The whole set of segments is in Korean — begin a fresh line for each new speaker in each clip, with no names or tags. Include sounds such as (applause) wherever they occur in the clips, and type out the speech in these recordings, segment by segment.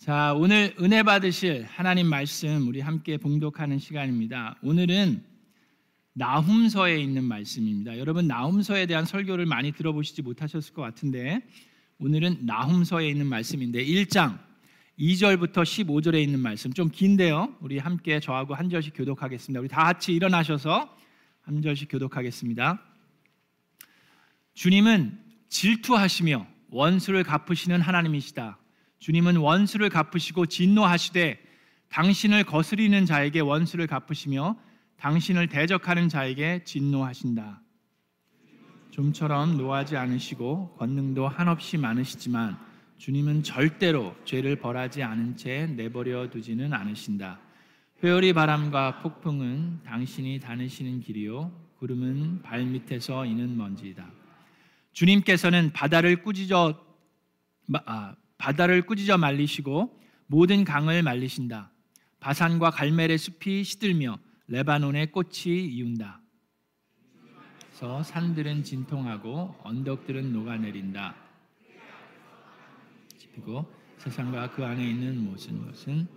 자, 오늘 은혜 받으실 하나님 말씀 우리 함께 봉독하는 시간입니다. 오늘은 나훔서에 있는 말씀입니다. 여러분 나훔서에 대한 설교를 많이 들어보시지 못하셨을 것 같은데 오늘은 나훔서에 있는 말씀인데 1장 2절부터 15절에 있는 말씀 좀 긴데요. 우리 함께 저하고 한 절씩 교독하겠습니다. 우리 다 같이 일어나셔서 한 절씩 교독하겠습니다. 주님은 질투하시며 원수를 갚으시는 하나님이시다. 주님은 원수를 갚으시고 진노하시되 당신을 거스리는 자에게 원수를 갚으시며 당신을 대적하는 자에게 진노하신다. 좀처럼 노하지 않으시고 권능도 한없이 많으시지만 주님은 절대로 죄를 벌하지 않은 채 내버려 두지는 않으신다. 회오리 바람과 폭풍은 당신이 다니시는 길이요 구름은 발밑에서 이는 먼지이다. 주님께서는 바다를 꾸짖어 아, 바다를 꾸짖어 말리시고 모든 강을 말리신다. 바산과 갈멜의 숲이 시들며 레바논의 꽃이 이운다. 그래서 산들은 진통하고 언덕들은 녹아내린다. 그리고 세상과 그 안에 있는 모든 것은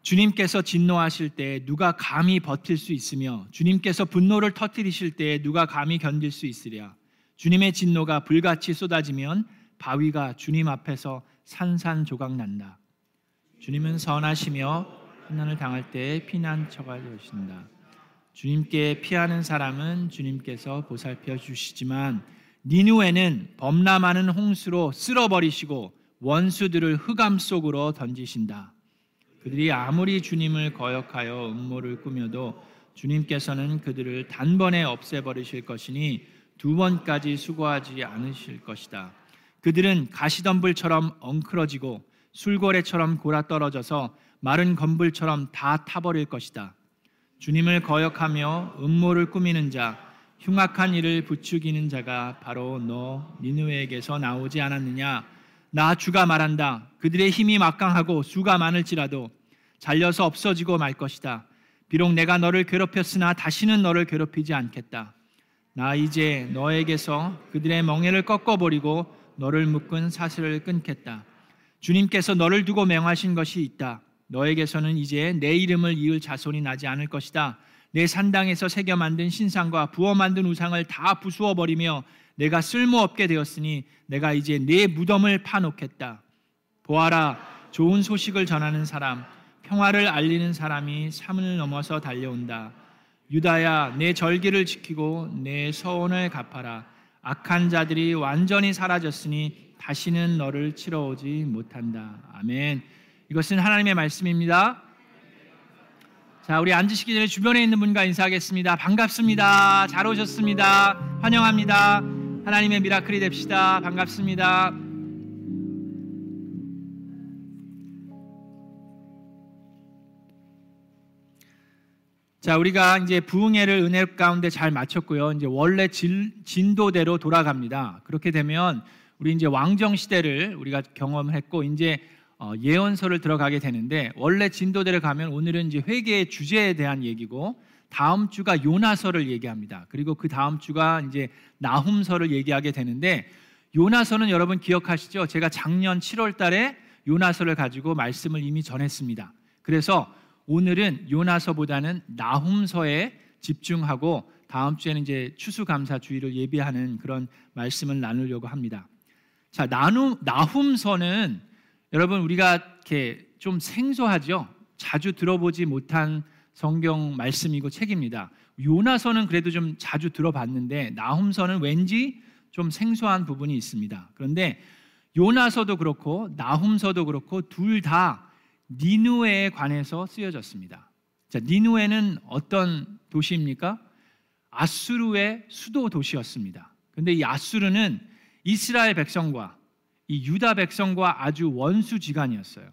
주님께서 진노하실 때 누가 감히 버틸 수 있으며 주님께서 분노를 터뜨리실 때 누가 감히 견딜 수 있으랴. 주님의 진노가 불같이 쏟아지면 바위가 주님 앞에서 산산조각 난다. 주님은 선하시며 환난을 당할 때 피난처가 되신다. 주님께 피하는 사람은 주님께서 보살펴 주시지만 니누에는 범람하는 홍수로 쓸어버리시고 원수들을 흑암 속으로 던지신다. 그들이 아무리 주님을 거역하여 음모를 꾸며도 주님께서는 그들을 단번에 없애버리실 것이니 두 번까지 수고하지 않으실 것이다. 그들은 가시덤불처럼 엉클어지고 술고래처럼 골아 떨어져서 마른 건불처럼 다 타버릴 것이다. 주님을 거역하며 음모를 꾸미는 자, 흉악한 일을 부추기는 자가 바로 너 니누에게서 나오지 않았느냐? 나 주가 말한다. 그들의 힘이 막강하고 수가 많을지라도 잘려서 없어지고 말 것이다. 비록 내가 너를 괴롭혔으나 다시는 너를 괴롭히지 않겠다. 나 이제 너에게서 그들의 멍에를 꺾어버리고 너를 묶은 사슬을 끊겠다. 주님께서 너를 두고 명하신 것이 있다. 너에게서는 이제 내 이름을 이을 자손이 나지 않을 것이다. 내 산당에서 새겨 만든 신상과 부어 만든 우상을 다 부수어 버리며 내가 쓸모없게 되었으니 내가 이제 내 무덤을 파놓겠다. 보아라, 좋은 소식을 전하는 사람, 평화를 알리는 사람이 삶을 넘어서 달려온다. 유다야, 내 절기를 지키고 내 서원을 갚아라. 악한 자들이 완전히 사라졌으니 다시는 너를 치러오지 못한다. 아멘. 이것은 하나님의 말씀입니다. 자, 우리 앉으시기 전에 주변에 있는 분과 인사하겠습니다. 반갑습니다. 잘 오셨습니다. 환영합니다. 하나님의 미라클이 됩시다. 반갑습니다. 자, 우리가 이제 부흥회를 은혜 가운데 잘 마쳤고요. 이제 원래 진, 진도대로 돌아갑니다. 그렇게 되면 우리 이제 왕정 시대를 우리가 경험했고 이제 어, 예언서를 들어가게 되는데 원래 진도대로 가면 오늘은 이제 회개의 주제에 대한 얘기고 다음 주가 요나서를 얘기합니다. 그리고 그 다음 주가 이제 나훔서를 얘기하게 되는데 요나서는 여러분 기억하시죠? 제가 작년 7월 달에 요나서를 가지고 말씀을 이미 전했습니다. 그래서 오늘은 요나서보다는 나훔서에 집중하고 다음 주에는 이제 추수감사 주의를 예비하는 그런 말씀을 나누려고 합니다. 자, 나누, 나훔서는 여러분 우리가 이렇게 좀 생소하죠. 자주 들어보지 못한 성경 말씀이고 책입니다. 요나서는 그래도 좀 자주 들어봤는데 나훔서는 왠지 좀 생소한 부분이 있습니다. 그런데 요나서도 그렇고 나훔서도 그렇고 둘 다 니누에에 관해서 쓰여졌습니다. 자, 니누에는 어떤 도시입니까? 아수르의 수도 도시였습니다. 근데 이 아수르는 이스라엘 백성과 이 유다 백성과 아주 원수지간이었어요.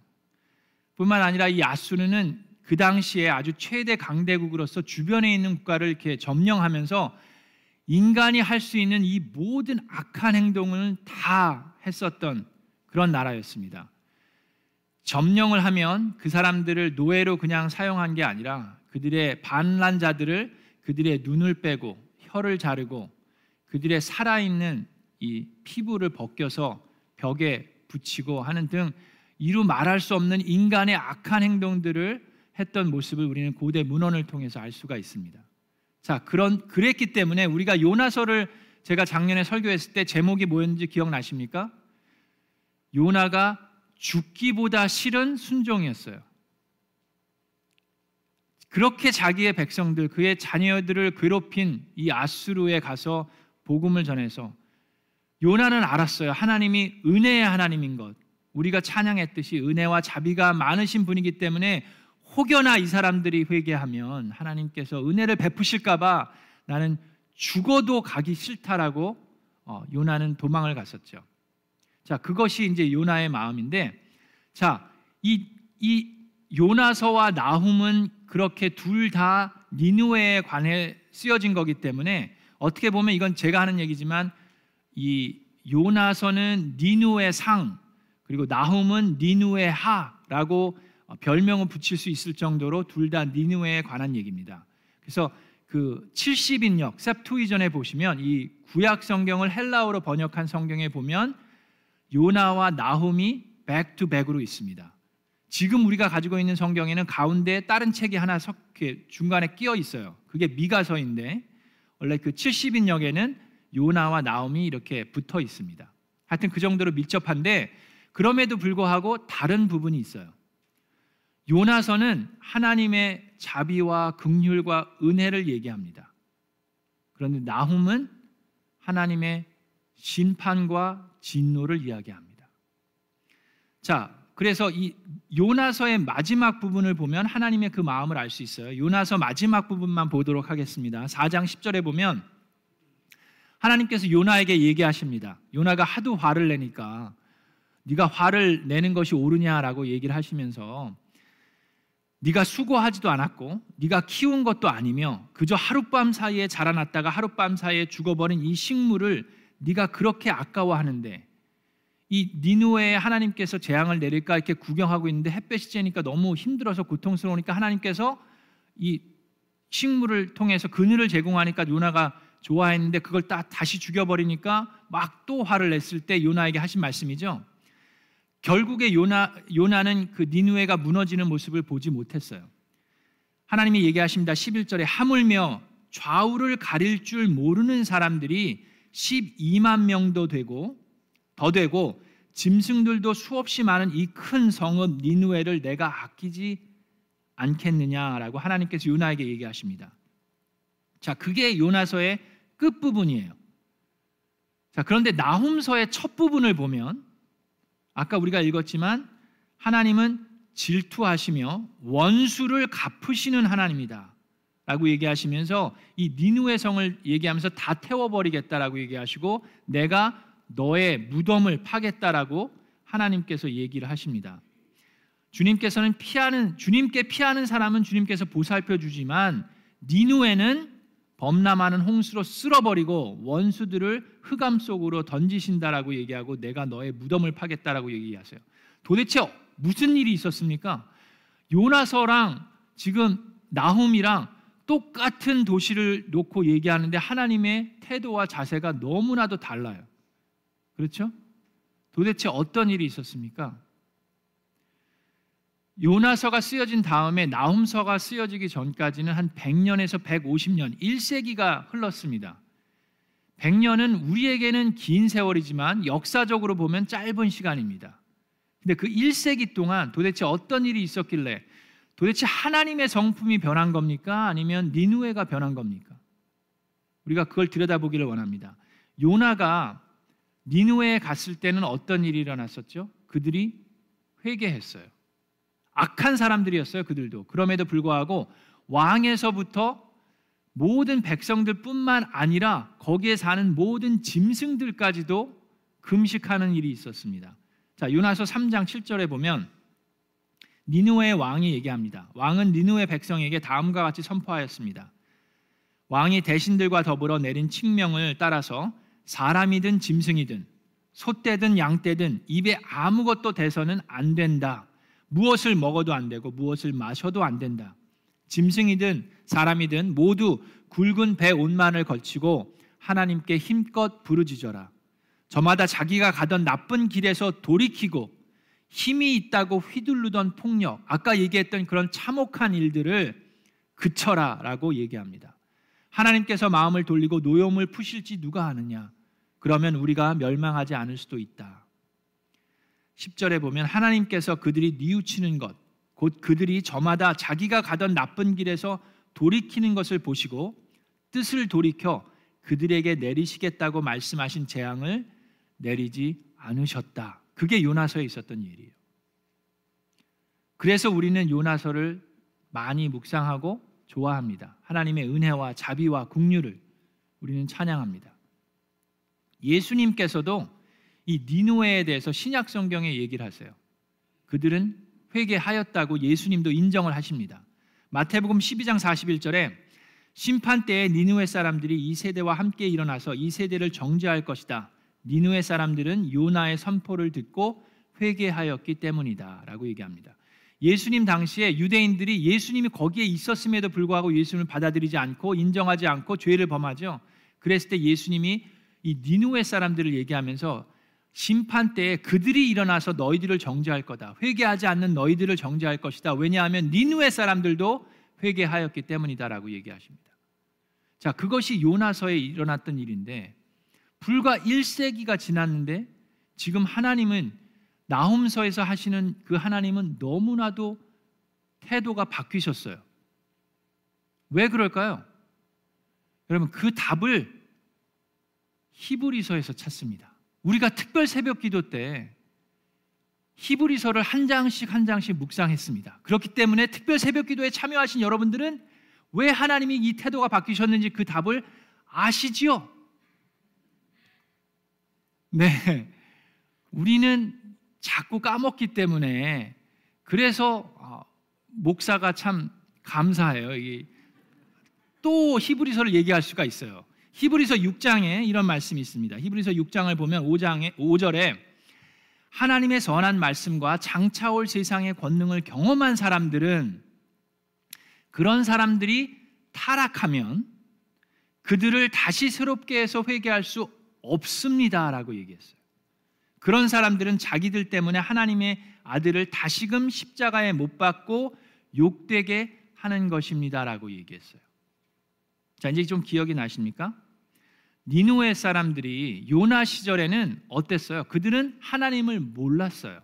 뿐만 아니라 이 아수르는 그 당시에 아주 최대 강대국으로서 주변에 있는 국가를 이렇게 점령하면서 인간이 할 수 있는 이 모든 악한 행동을 다 했었던 그런 나라였습니다. 점령을 하면 그 사람들을 노예로 그냥 사용한 게 아니라 그들의 반란자들을 그들의 눈을 빼고 혀를 자르고 그들의 살아있는 이 피부를 벗겨서 벽에 붙이고 하는 등 이루 말할 수 없는 인간의 악한 행동들을 했던 모습을 우리는 고대 문헌을 통해서 알 수가 있습니다. 자, 그런 그랬기 때문에 우리가 요나서를 제가 작년에 설교했을 때 제목이 뭐였는지 기억나십니까? 요나가 죽기보다 싫은 순종이었어요. 그렇게 자기의 백성들, 그의 자녀들을 괴롭힌 이 아수르에 가서 복음을 전해서 요나는 알았어요. 하나님이 은혜의 하나님인 것. 우리가 찬양했듯이 은혜와 자비가 많으신 분이기 때문에 혹여나 이 사람들이 회개하면 하나님께서 은혜를 베푸실까봐 나는 죽어도 가기 싫다라고 어, 요나는 도망을 갔었죠. 자, 그것이 이제 요나의 마음인데, 자, 이, 이 요나서와 나훔은 그렇게 둘 다 니누에 관해 쓰여진 거기 때문에 어떻게 보면 이건 제가 하는 얘기지만 이 요나서는 니누의 상 그리고 나훔은 니누의 하라고 별명을 붙일 수 있을 정도로 둘 다 니누에 관한 얘기입니다. 그래서 그 70인역 셉투이전에 보시면 이 구약 성경을 헬라어로 번역한 성경에 보면 요나와 나훔이 백투백으로 있습니다. 지금 우리가 가지고 있는 성경에는 가운데 다른 책이 하나 섞게 중간에 끼어 있어요. 그게 미가서인데 원래 그 70인역에는 요나와 나움이 이렇게 붙어 있습니다. 하여튼 그 정도로 밀접한데 그럼에도 불구하고 다른 부분이 있어요. 요나서는 하나님의 자비와 긍휼과 은혜를 얘기합니다. 그런데 나훔은 하나님의 심판과 진노를 이야기합니다. 자, 그래서 이 요나서의 마지막 부분을 보면 하나님의 그 마음을 알 수 있어요. 요나서 마지막 부분만 보도록 하겠습니다. 4장 10절에 보면 하나님께서 요나에게 얘기하십니다. 요나가 하도 화를 내니까 네가 화를 내는 것이 옳으냐라고 얘기를 하시면서 네가 수고하지도 않았고 네가 키운 것도 아니며 그저 하룻밤 사이에 자라났다가 하룻밤 사이에 죽어버린 이 식물을 네가 그렇게 아까워하는데 이 니누에 하나님께서 재앙을 내릴까 이렇게 구경하고 있는데 햇볕이 쬐니까 너무 힘들어서 고통스러우니까 하나님께서 이 식물을 통해서 그늘을 제공하니까 요나가 좋아했는데 그걸 다 다시 죽여버리니까 막 또 화를 냈을 때 요나에게 하신 말씀이죠. 결국에 요나 요나는 그 니누에가 무너지는 모습을 보지 못했어요. 하나님이 얘기하십니다. 11절에 하물며 좌우를 가릴 줄 모르는 사람들이 12만 명도 되고 더 되고 짐승들도 수없이 많은 이 큰 성읍 니누에를 내가 아끼지 않겠느냐라고 하나님께서 요나에게 얘기하십니다. 자, 그게 요나서의 끝 부분이에요. 자, 그런데 나훔서의 첫 부분을 보면 아까 우리가 읽었지만 하나님은 질투하시며 원수를 갚으시는 하나님이다. 라고 얘기하시면서 이 니누의 성을 얘기하면서 다 태워버리겠다라고 얘기하시고 내가 너의 무덤을 파겠다라고 하나님께서 얘기를 하십니다. 주님께서는 피하는 주님께 피하는 사람은 주님께서 보살펴 주지만 니누에는 범람하는 홍수로 쓸어버리고 원수들을 흑암 속으로 던지신다라고 얘기하고 내가 너의 무덤을 파겠다라고 얘기하세요. 도대체 무슨 일이 있었습니까? 요나서랑 지금 나훔이랑 똑같은 도시를 놓고 얘기하는데 하나님의 태도와 자세가 너무나도 달라요. 그렇죠? 도대체 어떤 일이 있었습니까? 요나서가 쓰여진 다음에 나훔서가 쓰여지기 전까지는 한 100년에서 150년, 1세기가 흘렀습니다. 100년은 우리에게는 긴 세월이지만 역사적으로 보면 짧은 시간입니다. 근데 그 1세기 동안 도대체 어떤 일이 있었길래 도대체 하나님의 성품이 변한 겁니까? 아니면 니누에가 변한 겁니까? 우리가 그걸 들여다보기를 원합니다. 요나가 니누에 갔을 때는 어떤 일이 일어났었죠? 그들이 회개했어요. 악한 사람들이었어요, 그들도. 그럼에도 불구하고 왕에서부터 모든 백성들뿐만 아니라 거기에 사는 모든 짐승들까지도 금식하는 일이 있었습니다. 자, 요나서 3장 7절에 보면 니누의 왕이 얘기합니다. 왕은 니누의 백성에게 다음과 같이 선포하였습니다. 왕이 대신들과 더불어 내린 칙명을 따라서 사람이든 짐승이든 소떼든 양떼든 입에 아무것도 대서는 안 된다. 무엇을 먹어도 안 되고 무엇을 마셔도 안 된다. 짐승이든 사람이든 모두 굵은 배 옷만을 걸치고 하나님께 힘껏 부르짖어라. 저마다 자기가 가던 나쁜 길에서 돌이키고 힘이 있다고 휘둘르던 폭력, 아까 얘기했던 그런 참혹한 일들을 그쳐라 라고 얘기합니다. 하나님께서 마음을 돌리고 노여움을 푸실지 누가 아느냐? 그러면 우리가 멸망하지 않을 수도 있다. 10절에 보면 하나님께서 그들이 뉘우치는 것, 곧 그들이 저마다 자기가 가던 나쁜 길에서 돌이키는 것을 보시고 뜻을 돌이켜 그들에게 내리시겠다고 말씀하신 재앙을 내리지 않으셨다. 그게 요나서에 있었던 일이에요. 그래서 우리는 요나서를 많이 묵상하고 좋아합니다. 하나님의 은혜와 자비와 국류를 우리는 찬양합니다. 예수님께서도 이 니누에에 대해서 신약 성경에 얘기를 하세요. 그들은 회개하였다고 예수님도 인정을 하십니다. 마태복음 12장 41절에 심판 때에 니누에 사람들이 이 세대와 함께 일어나서 이 세대를 정죄할 것이다. 니누에 사람들은 요나의 선포를 듣고 회개하였기 때문이다라고 얘기합니다. 예수님 당시에 유대인들이 예수님이 거기에 있었음에도 불구하고 예수님을 받아들이지 않고 인정하지 않고 죄를 범하죠. 그랬을 때 예수님이 이 니누의 사람들을 얘기하면서 심판 때에 그들이 일어나서 너희들을 정죄할 거다. 회개하지 않는 너희들을 정죄할 것이다. 왜냐하면 니누의 사람들도 회개하였기 때문이다라고 얘기하십니다. 자, 그것이 요나서에 일어났던 일인데 불과 1세기가 지났는데 지금 하나님은 나홈서에서 하시는 그 하나님은 너무나도 태도가 바뀌셨어요. 왜 그럴까요? 여러분 그 답을 히브리서에서 찾습니다. 우리가 특별 새벽 기도 때 히브리서를 한 장씩 한 장씩 묵상했습니다. 그렇기 때문에 특별 새벽 기도에 참여하신 여러분들은 왜 하나님이 이 태도가 바뀌셨는지 그 답을 아시지요? 네. 우리는 자꾸 까먹기 때문에 그래서 어, 목사가 참 감사해요. 또 히브리서를 얘기할 수가 있어요. 히브리서 6장에 이런 말씀이 있습니다. 히브리서 6장을 보면 5장에 5절에 하나님의 선한 말씀과 장차올 세상의 권능을 경험한 사람들은 그런 사람들이 타락하면 그들을 다시 새롭게 해서 회개할 수 없습니다라고 얘기했어요. 그런 사람들은 자기들 때문에 하나님의 아들을 다시금 십자가에 못 박고 욕되게 하는 것입니다라고 얘기했어요. 자, 이제 좀 기억이 나십니까? 니누의 사람들이 요나 시절에는 어땠어요? 그들은 하나님을 몰랐어요.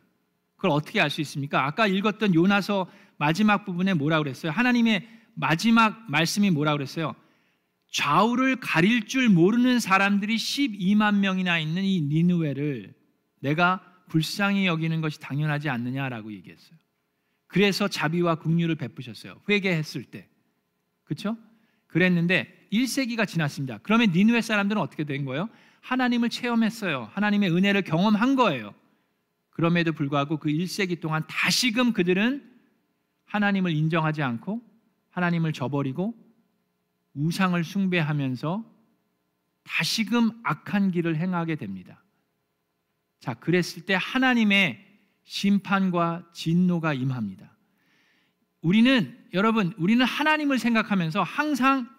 그걸 어떻게 알 수 있습니까? 아까 읽었던 요나서 마지막 부분에 뭐라 그랬어요? 하나님의 마지막 말씀이 뭐라 그랬어요? 좌우를 가릴 줄 모르는 사람들이 12만 명이나 있는 이 니누에를 내가 불쌍히 여기는 것이 당연하지 않느냐라고 얘기했어요. 그래서 자비와 국류를 베푸셨어요. 회개했을 때. 그렇죠? 그랬는데 1세기가 지났습니다. 그러면 니누의 사람들은 어떻게 된 거예요? 하나님을 체험했어요. 하나님의 은혜를 경험한 거예요. 그럼에도 불구하고 그 1세기 동안 다시금 그들은 하나님을 인정하지 않고 하나님을 저버리고 우상을 숭배하면서 다시금 악한 길을 행하게 됩니다. 자, 그랬을 때 하나님의 심판과 진노가 임합니다. 우리는 여러분, 우리는 하나님을 생각하면서 항상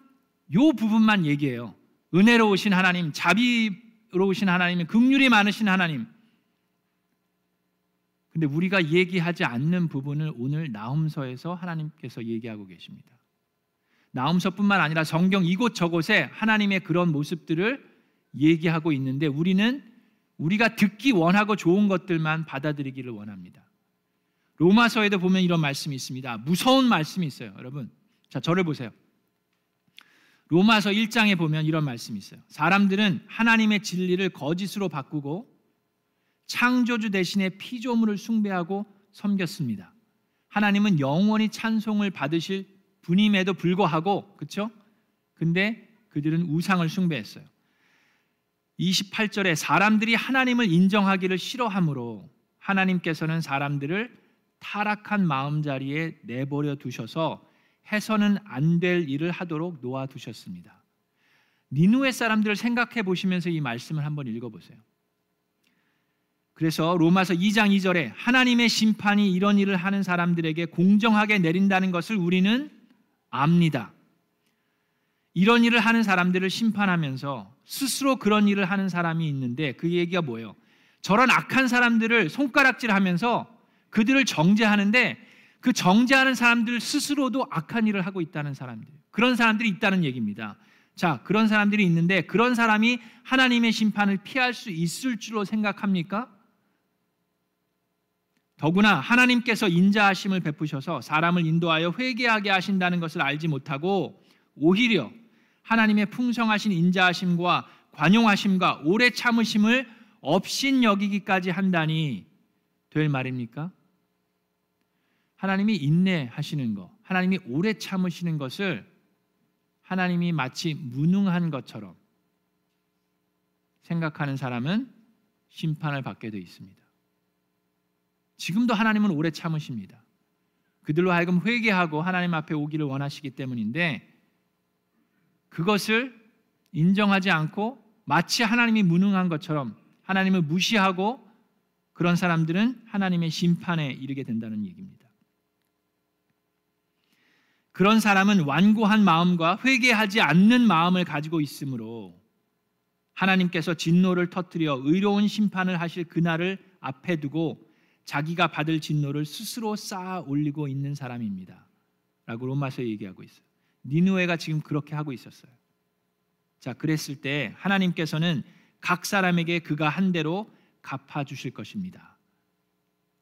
요 부분만 얘기해요. 은혜로우신 하나님, 자비로우신 하나님, 긍휼이 많으신 하나님. 근데 우리가 얘기하지 않는 부분을 오늘 나훔서에서 하나님께서 얘기하고 계십니다. 나훔서뿐만 아니라 성경 이곳저곳에 하나님의 그런 모습들을 얘기하고 있는데 우리는 우리가 듣기 원하고 좋은 것들만 받아들이기를 원합니다. 로마서에도 보면 이런 말씀이 있습니다. 무서운 말씀이 있어요, 여러분. 자, 저를 보세요. 로마서 1장에 보면 이런 말씀이 있어요. 사람들은 하나님의 진리를 거짓으로 바꾸고 창조주 대신에 피조물을 숭배하고 섬겼습니다. 하나님은 영원히 찬송을 받으실 분임에도 불구하고 그렇죠? 근데 그들은 우상을 숭배했어요. 28절에 사람들이 하나님을 인정하기를 싫어하므로 하나님께서는 사람들을 타락한 마음 자리에 내버려 두셔서 해서는 안 될 일을 하도록 놓아 두셨습니다. 니누의 사람들을 생각해 보시면서 이 말씀을 한번 읽어 보세요. 그래서 로마서 2장 2절에 하나님의 심판이 이런 일을 하는 사람들에게 공정하게 내린다는 것을 우리는 압니다. 이런 일을 하는 사람들을 심판하면서 스스로 그런 일을 하는 사람이 있는데 그 얘기가 뭐예요? 저런 악한 사람들을 손가락질 하면서 그들을 정죄하는데 그 정죄하는 사람들 스스로도 악한 일을 하고 있다는 사람들. 그런 사람들이 있다는 얘기입니다. 자, 그런 사람들이 있는데 그런 사람이 하나님의 심판을 피할 수 있을 줄로 생각합니까? 더구나 하나님께서 인자하심을 베푸셔서 사람을 인도하여 회개하게 하신다는 것을 알지 못하고 오히려 하나님의 풍성하신 인자하심과 관용하심과 오래 참으심을 업신 여기기까지 한다니 될 말입니까? 하나님이 인내하시는 것, 하나님이 오래 참으시는 것을 하나님이 마치 무능한 것처럼 생각하는 사람은 심판을 받게 되어 있습니다. 지금도 하나님은 오래 참으십니다. 그들로 하여금 회개하고 하나님 앞에 오기를 원하시기 때문인데 그것을 인정하지 않고 마치 하나님이 무능한 것처럼 하나님을 무시하고 그런 사람들은 하나님의 심판에 이르게 된다는 얘기입니다. 그런 사람은 완고한 마음과 회개하지 않는 마음을 가지고 있으므로 하나님께서 진노를 터뜨려 의로운 심판을 하실 그날을 앞에 두고 자기가 받을 진노를 스스로 쌓아 올리고 있는 사람입니다. 라고 로마서 얘기하고 있어요. 니누에가 지금 그렇게 하고 있었어요. 자, 그랬을 때 하나님께서는 각 사람에게 그가 한 대로 갚아 주실 것입니다.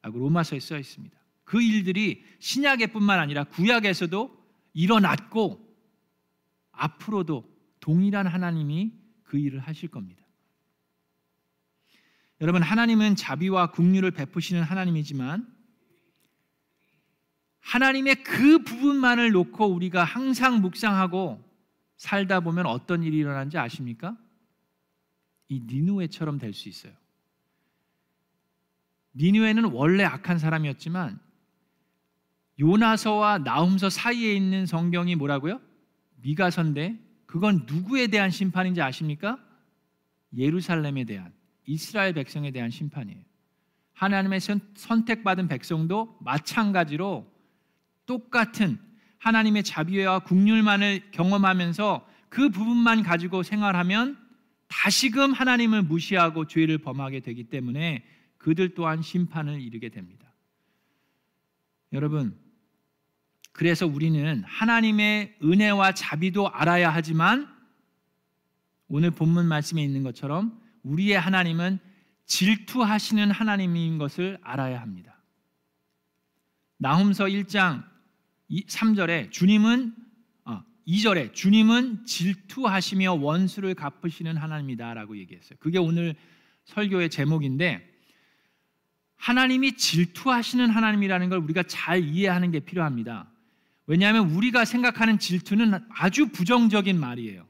라고 로마서에 써 있습니다. 그 일들이 신약에뿐만 아니라 구약에서도 일어났고 앞으로도 동일한 하나님이 그 일을 하실 겁니다. 여러분 하나님은 자비와 국률을 베푸시는 하나님이지만 하나님의 그 부분만을 놓고 우리가 항상 묵상하고 살다 보면 어떤 일이 일어나는지 아십니까? 이 니누에처럼 될 수 있어요. 니누에는 원래 악한 사람이었지만 요나서와 나훔서 사이에 있는 성경이 뭐라고요? 미가서인데 그건 누구에 대한 심판인지 아십니까? 예루살렘에 대한 이스라엘 백성에 대한 심판이에요. 하나님의 선택받은 백성도 마찬가지로 똑같은 하나님의 자비와 국률만을 경험하면서 그 부분만 가지고 생활하면 다시금 하나님을 무시하고 죄를 범하게 되기 때문에 그들 또한 심판을 이르게 됩니다. 여러분, 그래서 우리는 하나님의 은혜와 자비도 알아야 하지만 오늘 본문 말씀에 있는 것처럼 우리의 하나님은 질투하시는 하나님인 것을 알아야 합니다. 나훔서 1장 3절에 주님은 2절에 아, 주님은 질투하시며 원수를 갚으시는 하나님이다라고 얘기했어요. 그게 오늘 설교의 제목인데 하나님이 질투하시는 하나님이라는 걸 우리가 잘 이해하는 게 필요합니다. 왜냐하면 우리가 생각하는 질투는 아주 부정적인 말이에요.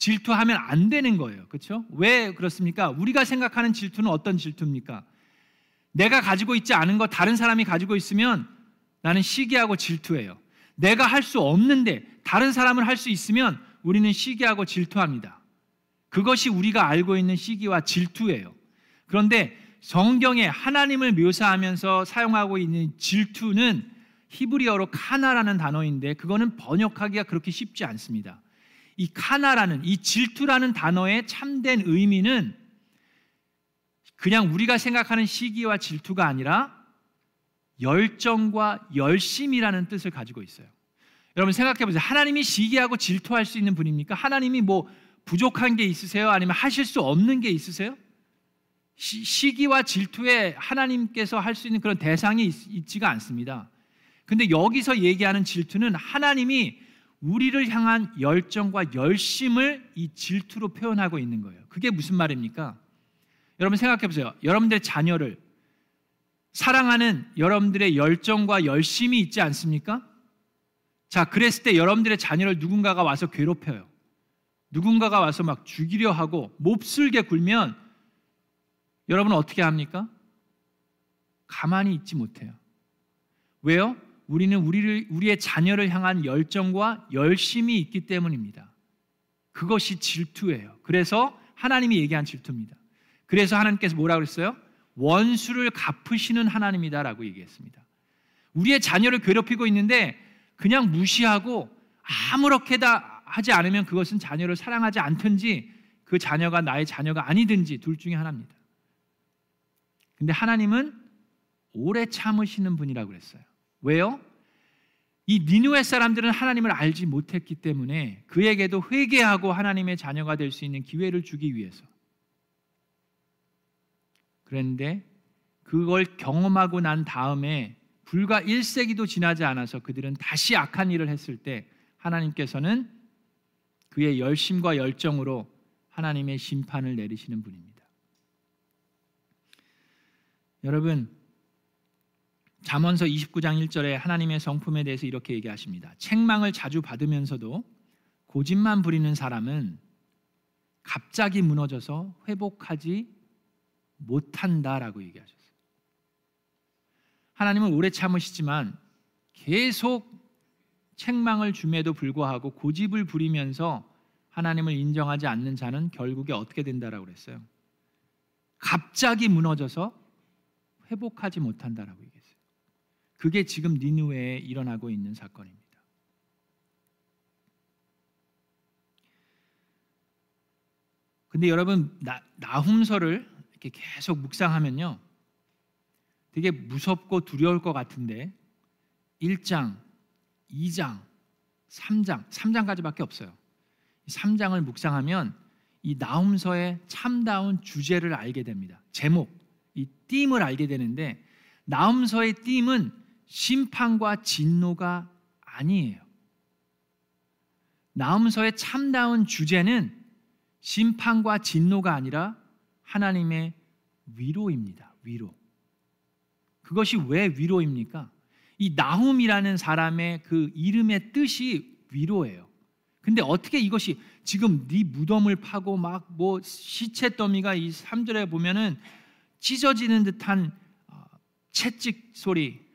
질투하면 안 되는 거예요. 그렇죠? 왜 그렇습니까? 우리가 생각하는 질투는 어떤 질투입니까? 내가 가지고 있지 않은 거 다른 사람이 가지고 있으면 나는 시기하고 질투해요. 내가 할 수 없는데 다른 사람을 할 수 있으면 우리는 시기하고 질투합니다. 그것이 우리가 알고 있는 시기와 질투예요. 그런데 성경에 하나님을 묘사하면서 사용하고 있는 질투는 히브리어로 카나라는 단어인데 그거는 번역하기가 그렇게 쉽지 않습니다. 이 카나라는 이 질투라는 단어의 참된 의미는 그냥 우리가 생각하는 시기와 질투가 아니라 열정과 열심이라는 뜻을 가지고 있어요. 여러분 생각해 보세요. 하나님이 시기하고 질투할 수 있는 분입니까? 하나님이 뭐 부족한 게 있으세요? 아니면 하실 수 없는 게 있으세요? 시, 기와 질투에 하나님께서 할 수 있는 그런 대상이 있, 지가 않습니다. 근데 여기서 얘기하는 질투는 하나님이 우리를 향한 열정과 열심을 이 질투로 표현하고 있는 거예요. 그게 무슨 말입니까? 여러분 생각해 보세요. 여러분들의 자녀를 사랑하는 여러분들의 열정과 열심이 있지 않습니까? 자, 그랬을 때 여러분들의 자녀를 누군가가 와서 괴롭혀요. 누군가가 와서 막 죽이려 하고 몹쓸게 굴면 여러분은 어떻게 합니까? 가만히 있지 못해요. 왜요? 우리는 우리를 우리의 자녀를 향한 열정과 열심이 있기 때문입니다. 그것이 질투예요. 그래서 하나님이 얘기한 질투입니다. 그래서 하나님께서 뭐라고 그랬어요? 원수를 갚으시는 하나님이다라고 얘기했습니다. 우리의 자녀를 괴롭히고 있는데 그냥 무시하고 아무렇게다 하지 않으면 그것은 자녀를 사랑하지 않든지 그 자녀가 나의 자녀가 아니든지 둘 중에 하나입니다. 근데 하나님은 오래 참으시는 분이라고 그랬어요. 왜요? 이 니누의 사람들은 하나님을 알지 못했기 때문에 그에게도 회개하고 하나님의 자녀가 될 수 있는 기회를 주기 위해서. 그런데 그걸 경험하고 난 다음에 불과 1세기도 지나지 않아서 그들은 다시 악한 일을 했을 때 하나님께서는 그의 열심과 열정으로 하나님의 심판을 내리시는 분입니다. 여러분 잠언서 29장 1절에 하나님의 성품에 대해서 이렇게 얘기하십니다. 책망을 자주 받으면서도 고집만 부리는 사람은 갑자기 무너져서 회복하지 못한다라고 얘기하셨어요. 하나님은 오래 참으시지만 계속 책망을 줌에도 불구하고 고집을 부리면서 하나님을 인정하지 않는 자는 결국에 어떻게 된다라고 그랬어요? 갑자기 무너져서 회복하지 못한다라고 얘기했어요. 그게 지금 니누에 일어나고 있는 사건입니다. 근데 여러분 나, 나훔서를 이렇게 계속 묵상하면요. 되게 무섭고 두려울 것 같은데 1장, 2장, 3장, 3장까지밖에 없어요. 3장을 묵상하면 이 나훔서의 참다운 주제를 알게 됩니다. 제목, 이 띠임을 알게 되는데 나훔서의 띠임은 심판과 진노가 아니에요. 나훔서의 참다운 주제는 심판과 진노가 아니라 하나님의 위로입니다. 위로. 그것이 왜 위로입니까? 이 나훔이라는 사람의 그 이름의 뜻이 위로예요. 근데 어떻게 이것이 지금 네 무덤을 파고 막 뭐 시체 더미가 이 3절에 보면은 찢어지는 듯한 어, 채찍 소리, 어,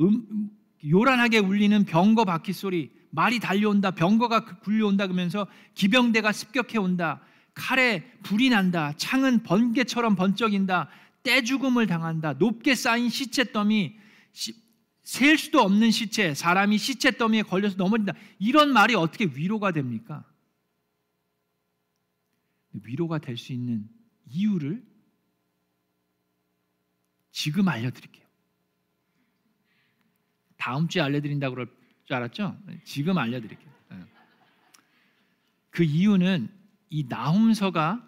음, 요란하게 울리는 병거 바퀴 소리, 말이 달려온다, 병거가 그 굴려온다 그러면서 기병대가 습격해 온다, 칼에 불이 난다, 창은 번개처럼 번쩍인다, 떼죽음을 당한다, 높게 쌓인 시체 더미, 셀 수도 없는 시체, 사람이 시체 더미에 걸려서 넘어진다. 이런 말이 어떻게 위로가 됩니까? 위로가 될 수 있는 이유를 지금 알려드릴게요. 다음 주에 알려드린다고 그럴 줄 알았죠? 지금 알려드릴게요. 네. 그 이유는 이 나훔서가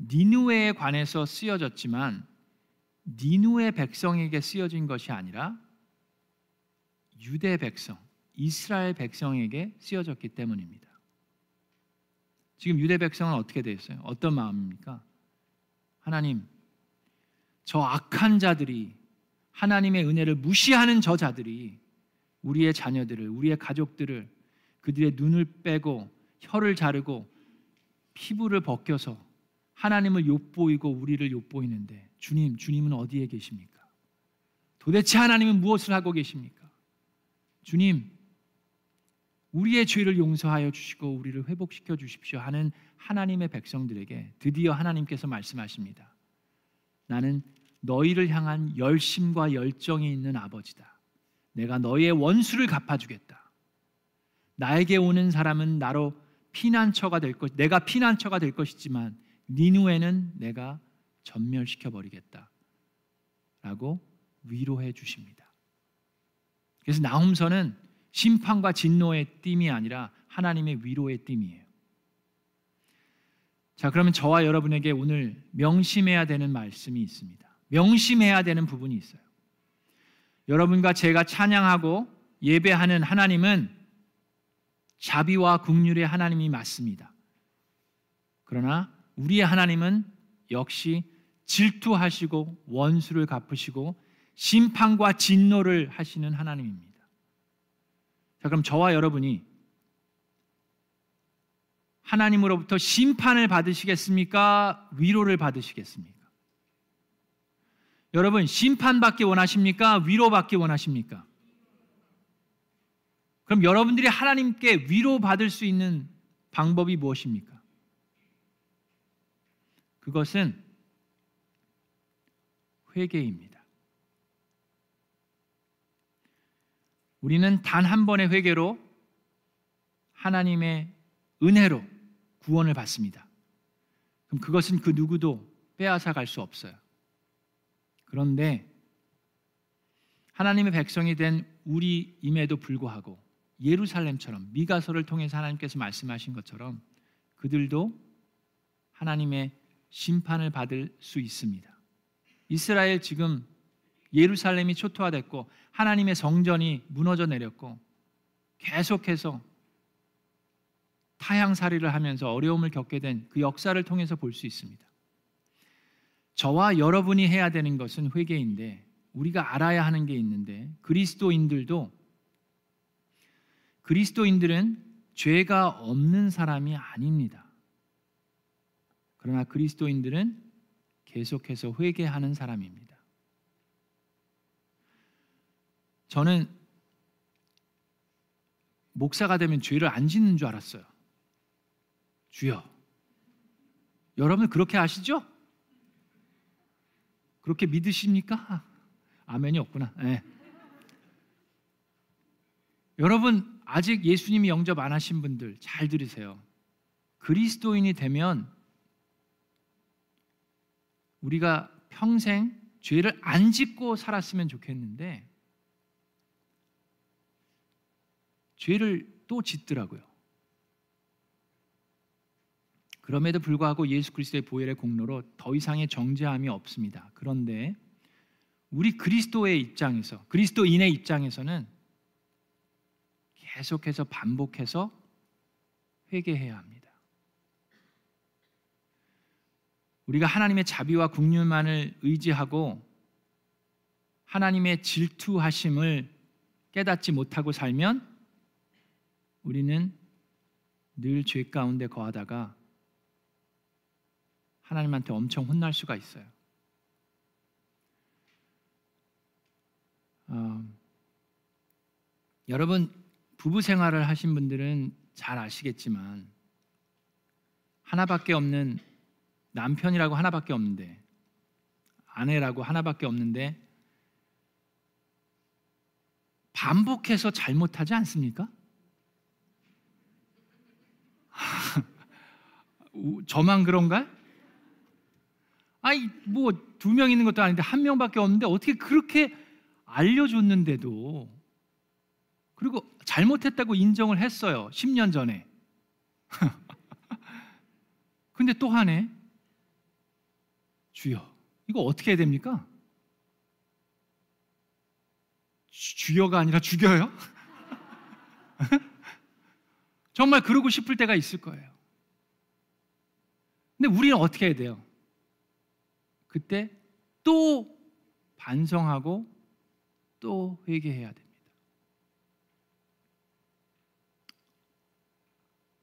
니누에 관해서 쓰여졌지만 니누의 백성에게 쓰여진 것이 아니라 유대 백성, 이스라엘 백성에게 쓰여졌기 때문입니다. 지금 유대 백성은 어떻게 되었어요? 어떤 마음입니까? 하나님, 저 악한 자들이 하나님의 은혜를 무시하는 저 자들이 우리의 자녀들을, 우리의 가족들을 그들의 눈을 빼고 혀를 자르고 피부를 벗겨서 하나님을 욕보이고 우리를 욕보이는데 주님, 주님은 어디에 계십니까? 도대체 하나님은 무엇을 하고 계십니까? 주님, 우리의 죄를 용서하여 주시고 우리를 회복시켜 주십시오 하는 하나님의 백성들에게 드디어 하나님께서 말씀하십니다. 나는 너희를 향한 열심과 열정이 있는 아버지다. 내가 너희의 원수를 갚아주겠다. 나에게 오는 사람은 나로 피난처가 될 것, 내가 피난처가 될 것이지만 니누에는 내가 전멸시켜 버리겠다. 라고 위로해 주십니다. 그래서 나홈서는 심판과 진노의 띠이 아니라 하나님의 위로의 띠이에요. 자, 그러면 저와 여러분에게 오늘 명심해야 되는 말씀이 있습니다. 명심해야 되는 부분이 있어요. 여러분과 제가 찬양하고 예배하는 하나님은 자비와 국률의 하나님이 맞습니다. 그러나 우리의 하나님은 역시 질투하시고 원수를 갚으시고 심판과 진노를 하시는 하나님입니다. 자, 그럼 저와 여러분이 하나님으로부터 심판을 받으시겠습니까? 위로를 받으시겠습니까? 여러분, 심판받기 원하십니까? 위로받기 원하십니까? 그럼 여러분들이 하나님께 위로받을 수 있는 방법이 무엇입니까? 그것은 회개입니다. 우리는 단 한 번의 회개로 하나님의 은혜로 구원을 받습니다. 그럼 그것은 그 누구도 빼앗아 갈 수 없어요. 그런데 하나님의 백성이 된 우리임에도 불구하고 예루살렘처럼 미가서를 통해서 하나님께서 말씀하신 것처럼 그들도 하나님의 심판을 받을 수 있습니다. 이스라엘 지금 예루살렘이 초토화됐고 하나님의 성전이 무너져 내렸고 계속해서 타향살이를 하면서 어려움을 겪게 된 그 역사를 통해서 볼 수 있습니다. 저와 여러분이 해야 되는 것은 회개인데 우리가 알아야 하는 게 있는데 그리스도인들도 그리스도인들은 죄가 없는 사람이 아닙니다. 그러나 그리스도인들은 계속해서 회개하는 사람입니다. 저는 목사가 되면 죄를 안 짓는 줄 알았어요. 주여. 여러분 그렇게 아시죠? 그렇게 믿으십니까? 아멘이 없구나. 네. 여러분 아직 예수님이 영접 안 하신 분들 잘 들으세요. 그리스도인이 되면 우리가 평생 죄를 안 짓고 살았으면 좋겠는데 죄를 또 짓더라고요. 그럼에도 불구하고 예수 그리스도의 보혈의 공로로 더 이상의 정죄함이 없습니다. 그런데 우리 그리스도의 입장에서 그리스도인의 입장에서는 계속해서 반복해서 회개해야 합니다. 우리가 하나님의 자비와 국률만을 의지하고 하나님의 질투하심을 깨닫지 못하고 살면 우리는 늘 죄 가운데 거하다가 하나님한테 엄청 혼날 수가 있어요. 어, 여러분 부부 생활을 하신 분들은 잘 아시겠지만 하나밖에 없는 남편이라고 하나밖에 없는데 아내라고 하나밖에 없는데 반복해서 잘못하지 않습니까? (laughs) 저만 그런가? 아이 뭐 두 명 있는 것도 아닌데 한 명밖에 없는데 어떻게 그렇게 알려줬는데도 그리고 잘못했다고 인정을 했어요. 10년 전에. (laughs) 근데 또 하네. 주여. 이거 어떻게 해야 됩니까? 주여가 아니라 죽여요? (laughs) 정말 그러고 싶을 때가 있을 거예요. 근데 우리는 어떻게 해야 돼요? 그때 또 반성하고 또 회개해야 됩니다.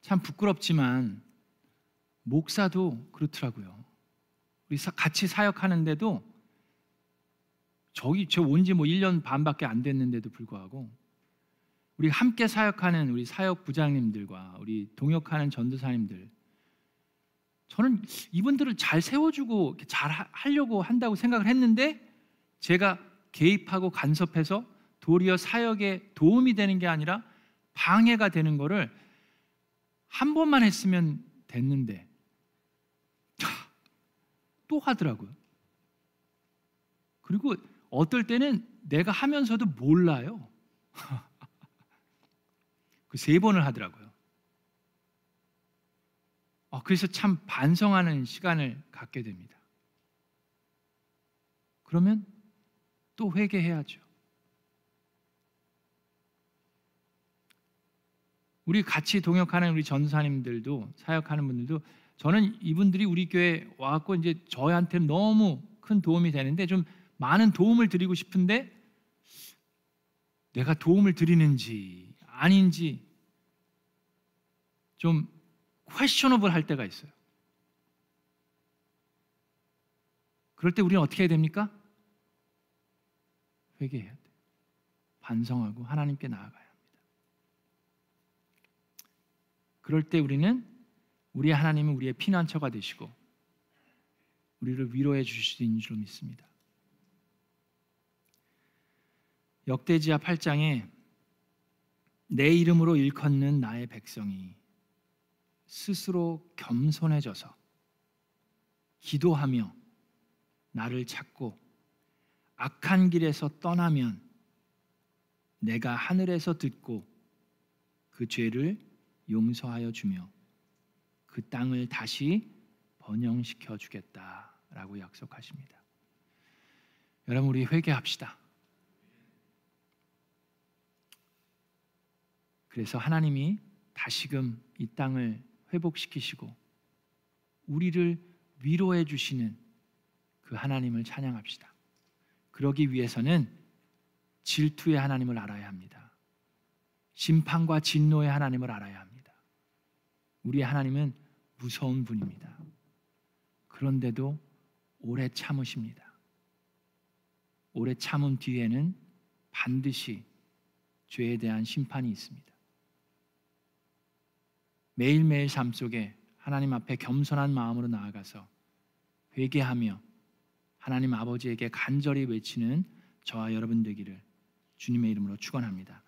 참 부끄럽지만 목사도 그렇더라고요. 우리 같이 사역하는데도 저기 저 온지 뭐 1년 반밖에 안 됐는데도 불구하고 우리 함께 사역하는 우리 사역 부장님들과 우리 동역하는 전도사님들 저는 이분들을 잘 세워주고 잘 하려고 한다고 생각을 했는데 제가 개입하고 간섭해서 도리어 사역에 도움이 되는 게 아니라 방해가 되는 거를 한 번만 했으면 됐는데 또 하더라고요. 그리고 어떨 때는 내가 하면서도 몰라요. (laughs) 그 세 번을 하더라고요. 어, 그래서 참 반성하는 시간을 갖게 됩니다. 그러면 또 회개해야죠. 우리 같이 동역하는 우리 전사님들도 사역하는 분들도 저는 이분들이 우리 교회 와갖고 이제 저한테 너무 큰 도움이 되는데 좀 많은 도움을 드리고 싶은데 내가 도움을 드리는지 아닌지 좀 퀘셔너블 할 때가 있어요. 그럴 때 우리는 어떻게 해야 됩니까? 회개해야 돼. 반성하고 하나님께 나아가야 합니다. 그럴 때 우리는 우리 하나님은 우리의 피난처가 되시고 우리를 위로해 주시는 줄 믿습니다. 역대지하 8장에 내 이름으로 일컫는 나의 백성이 스스로 겸손해져서 기도하며 나를 찾고 악한 길에서 떠나면 내가 하늘에서 듣고 그 죄를 용서하여 주며 그 땅을 다시 번영시켜 주겠다라고 약속하십니다. 여러분 우리 회개합시다. 그래서 하나님이 다시금 이 땅을 회복시키시고 우리를 위로해 주시는 그 하나님을 찬양합시다. 그러기 위해서는 질투의 하나님을 알아야 합니다. 심판과 진노의 하나님을 알아야 합니다. 우리의 하나님은 무서운 분입니다. 그런데도 오래 참으십니다. 오래 참은 뒤에는 반드시 죄에 대한 심판이 있습니다. 매일매일 삶 속에 하나님 앞에 겸손한 마음으로 나아가서 회개하며 하나님 아버지에게 간절히 외치는 저와 여러분 되기를 주님의 이름으로 축원합니다.